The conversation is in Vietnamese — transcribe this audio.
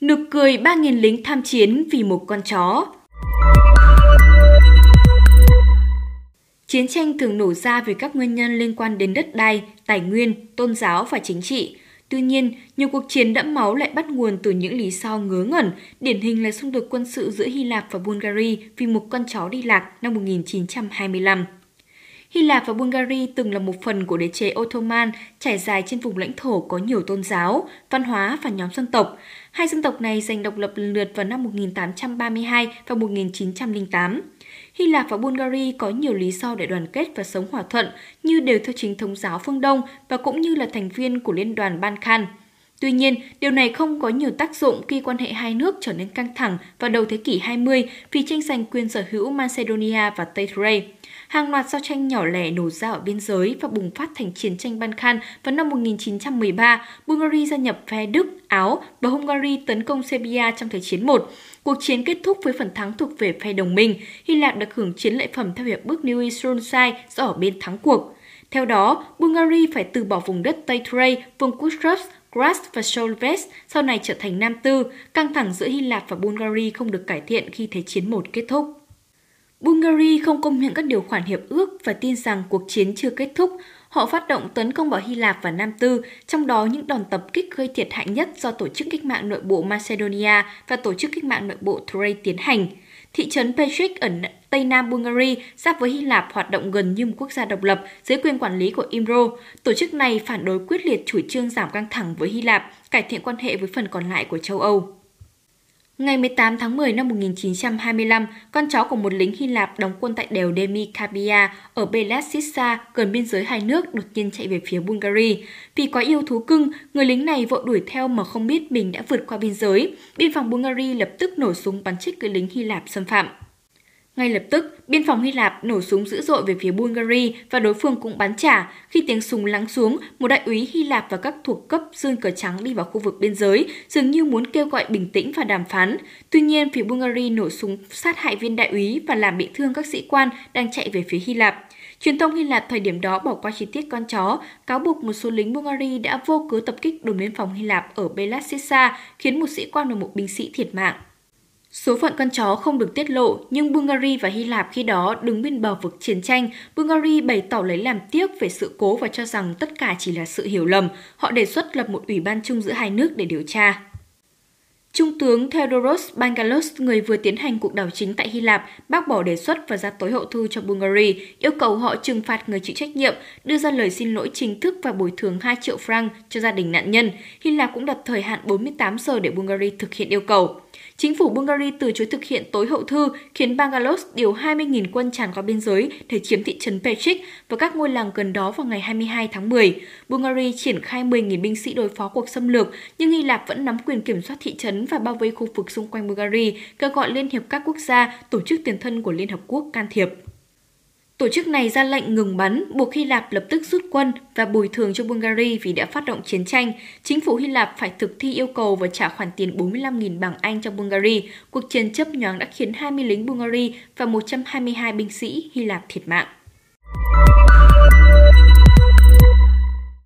Nực cười 3.000 lính tham chiến vì một con chó. Chiến tranh thường nổ ra vì các nguyên nhân liên quan đến đất đai, tài nguyên, tôn giáo và chính trị. Tuy nhiên, nhiều cuộc chiến đẫm máu lại bắt nguồn từ những lý do ngớ ngẩn, điển hình là xung đột quân sự giữa Hy Lạp và Bulgaria vì một con chó đi lạc năm 1925. Hy Lạp và Bulgaria từng là một phần của đế chế Ottoman trải dài trên vùng lãnh thổ có nhiều tôn giáo, văn hóa và nhóm dân tộc. Hai dân tộc này giành độc lập lần lượt vào năm 1832 và 1908. Hy Lạp và Bulgaria có nhiều lý do để đoàn kết và sống hòa thuận như đều theo chính thống giáo phương Đông và cũng như là thành viên của Liên đoàn Balkan. Tuy nhiên, điều này không có nhiều tác dụng khi quan hệ hai nước trở nên căng thẳng vào đầu thế kỷ 20 vì tranh giành quyền sở hữu Macedonia và Tây Thrace. Hàng loạt giao tranh nhỏ lẻ nổ ra ở biên giới và bùng phát thành chiến tranh Balkan vào năm 1913, Bulgaria gia nhập phe Đức, Áo và Hungary tấn công Serbia trong Thế chiến 1. Cuộc chiến kết thúc với phần thắng thuộc về phe đồng minh. Hy Lạp được hưởng chiến lợi phẩm theo hiệp ước New Stronzai do ở bên thắng cuộc. Theo đó, Bulgaria phải từ bỏ vùng đất Tây Thrace, vùng Kushrovs, Gras và Solves sau này trở thành Nam Tư, căng thẳng giữa Hy Lạp và Bulgaria không được cải thiện khi Thế chiến 1 kết thúc. Bulgaria không công nhận các điều khoản hiệp ước và tin rằng cuộc chiến chưa kết thúc. Họ phát động tấn công vào Hy Lạp và Nam Tư, trong đó những đòn tập kích gây thiệt hại nhất do Tổ chức Cách mạng Nội bộ Macedonia và Tổ chức Cách mạng Nội bộ Thrace tiến hành. Thị trấn Petric ở Tây Nam Bulgaria giáp với Hy Lạp hoạt động gần như một quốc gia độc lập dưới quyền quản lý của Imro. Tổ chức này phản đối quyết liệt chủ trương giảm căng thẳng với Hy Lạp, cải thiện quan hệ với phần còn lại của châu Âu. Ngày 18 tháng 10 năm 1925, con chó của một lính Hy Lạp đóng quân tại đèo Demikabia ở Belasissa gần biên giới hai nước đột nhiên chạy về phía Bulgaria. Vì quá yêu thú cưng, người lính này vội đuổi theo mà không biết mình đã vượt qua biên giới. Biên phòng Bulgaria lập tức nổ súng bắn chết người lính Hy Lạp xâm phạm. Ngay lập tức, biên phòng Hy Lạp nổ súng dữ dội về phía Bulgaria và đối phương cũng bắn trả. Khi tiếng súng lắng xuống, một đại úy Hy Lạp và các thuộc cấp dương cờ trắng đi vào khu vực biên giới, dường như muốn kêu gọi bình tĩnh và đàm phán. Tuy nhiên, phía Bulgaria nổ súng sát hại viên đại úy và làm bị thương các sĩ quan đang chạy về phía Hy Lạp. Truyền thông Hy Lạp thời điểm đó bỏ qua chi tiết con chó, cáo buộc một số lính Bulgaria đã vô cớ tập kích đồn biên phòng Hy Lạp ở Belassissa, khiến một sĩ quan và một binh sĩ thiệt mạng. Số phận con chó không được tiết lộ, nhưng Bulgaria và Hy Lạp khi đó đứng bên bờ vực chiến tranh. Bulgaria bày tỏ lấy làm tiếc về sự cố và cho rằng tất cả chỉ là sự hiểu lầm. Họ đề xuất lập một ủy ban chung giữa hai nước để điều tra. Trung tướng Theodoros Bangalos, người vừa tiến hành cuộc đảo chính tại Hy Lạp, bác bỏ đề xuất và ra tối hậu thư cho Bulgaria, yêu cầu họ trừng phạt người chịu trách nhiệm, đưa ra lời xin lỗi chính thức và bồi thường 2 triệu franc cho gia đình nạn nhân. Hy Lạp cũng đặt thời hạn 48 giờ để Bulgaria thực hiện yêu cầu. Chính phủ Bulgaria từ chối thực hiện tối hậu thư, khiến Bangalos điều 20.000 quân tràn qua biên giới để chiếm thị trấn Petric và các ngôi làng gần đó vào ngày 22 tháng 10. Bulgaria triển khai 10.000 binh sĩ đối phó cuộc xâm lược, nhưng Hy Lạp vẫn nắm quyền kiểm soát thị trấn và bao vây khu vực xung quanh Bulgaria, kêu gọi Liên hiệp các quốc gia, tổ chức tiền thân của Liên Hợp Quốc can thiệp. Tổ chức này ra lệnh ngừng bắn, buộc Hy Lạp lập tức rút quân và bồi thường cho Bulgaria vì đã phát động chiến tranh. Chính phủ Hy Lạp phải thực thi yêu cầu và trả khoản tiền 45.000 bảng Anh cho Bulgaria. Cuộc chiến chấp nhoáng đã khiến 20 lính Bulgaria và 122 binh sĩ Hy Lạp thiệt mạng.